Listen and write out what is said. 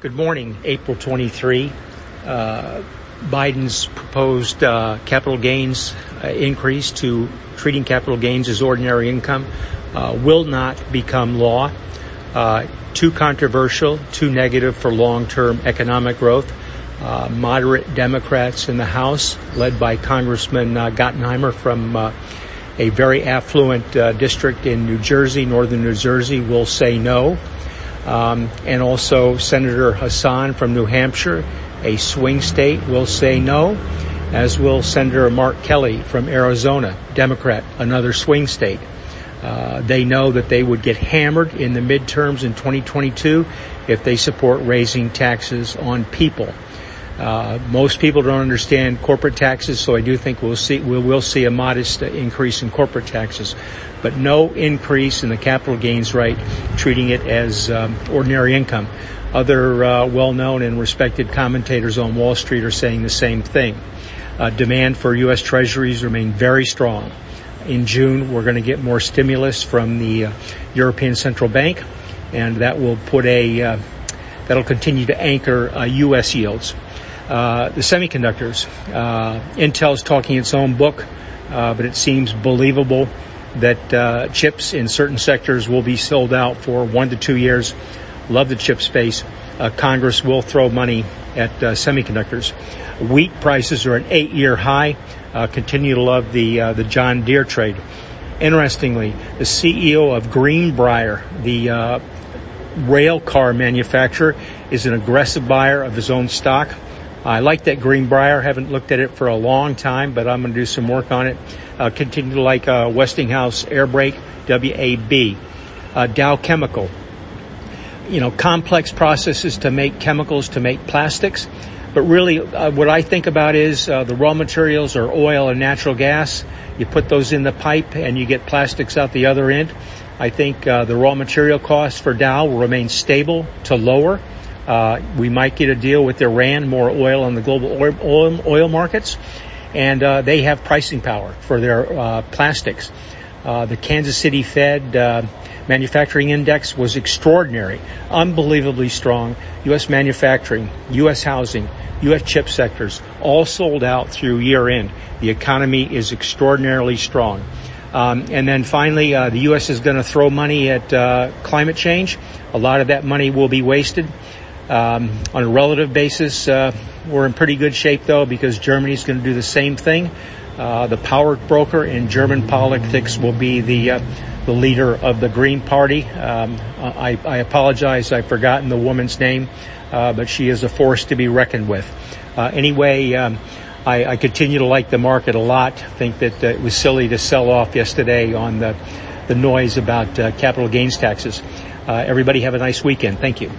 Good morning, April 23. Uh, Biden's proposed uh, capital gains uh, increase to treating capital gains as ordinary income uh, will not become law. Uh, too controversial, too negative for long-term economic growth. Uh, moderate Democrats in the House, led by Congressman Gottheimer from a very affluent district in New Jersey, northern New Jersey, will say no um, and also Senator Hassan from New Hampshire, a swing state, will say no, as will Senator Mark Kelly from Arizona, Democrat, another swing state. Uh, they know that they would get hammered in the midterms in 2022 if they support raising taxes on people. Uh, most people don't understand corporate taxes, so I do think we'll see we will see a modest increase in corporate taxes, but no increase in the capital gains rate, treating it as um, ordinary income. Other uh, well-known and respected commentators on Wall Street are saying the same thing. Uh, demand for U.S. Treasuries remain very strong. In June, we're going to get more stimulus from the uh, European Central Bank, and that will put a uh, that'll continue to anchor U.S. Uh, yields. Uh, the semiconductors. Uh, Intel's talking its own book, uh, but it seems believable that uh, chips in certain sectors will be sold out for one to two years. Love the chip space. Uh, Congress will throw money at semiconductors. Wheat prices are an eight-year high. continue to love the the John Deere trade. Interestingly, the CEO of Greenbrier, the rail car manufacturer, is an aggressive buyer of his own stock. I like that Greenbrier. Haven't looked at it for a long time, but I'm going to do some work on it. Uh, continue to like uh, Westinghouse Air Brake WAB, uh, Dow Chemical. You know, complex processes to make chemicals to make plastics, but really, uh, what I think about is uh, the raw materials are oil and natural gas. You put those in the pipe, and you get plastics out the other end. I think uh, the raw material costs for Dow will remain stable to lower. Uh, we might get a deal with Iran, more oil on the global oil, oil, markets, and uh, they have pricing power for their uh, plastics. Uh, the Kansas City Fed uh, manufacturing index was extraordinary, unbelievably strong. U.S. manufacturing, U.S. housing, U.S. chip sectors all sold out through year end. The economy is extraordinarily strong. Um, and then finally, uh, the U.S. is going to throw money at uh, climate change. A lot of that money will be wasted. Um, on a relative basis, uh, we're in pretty good shape though because Germany's going to do the same thing. Uh, the power broker in German politics will be the uh, the leader of the Green Party. Um, I, I, apologize, I've forgotten the woman's name, uh, but she is a force to be reckoned with. Uh, anyway, um, I, I, continue to like the market a lot. Think that uh, it was silly to sell off yesterday on the the noise about capital gains taxes. everybody have a nice weekend. Thank you.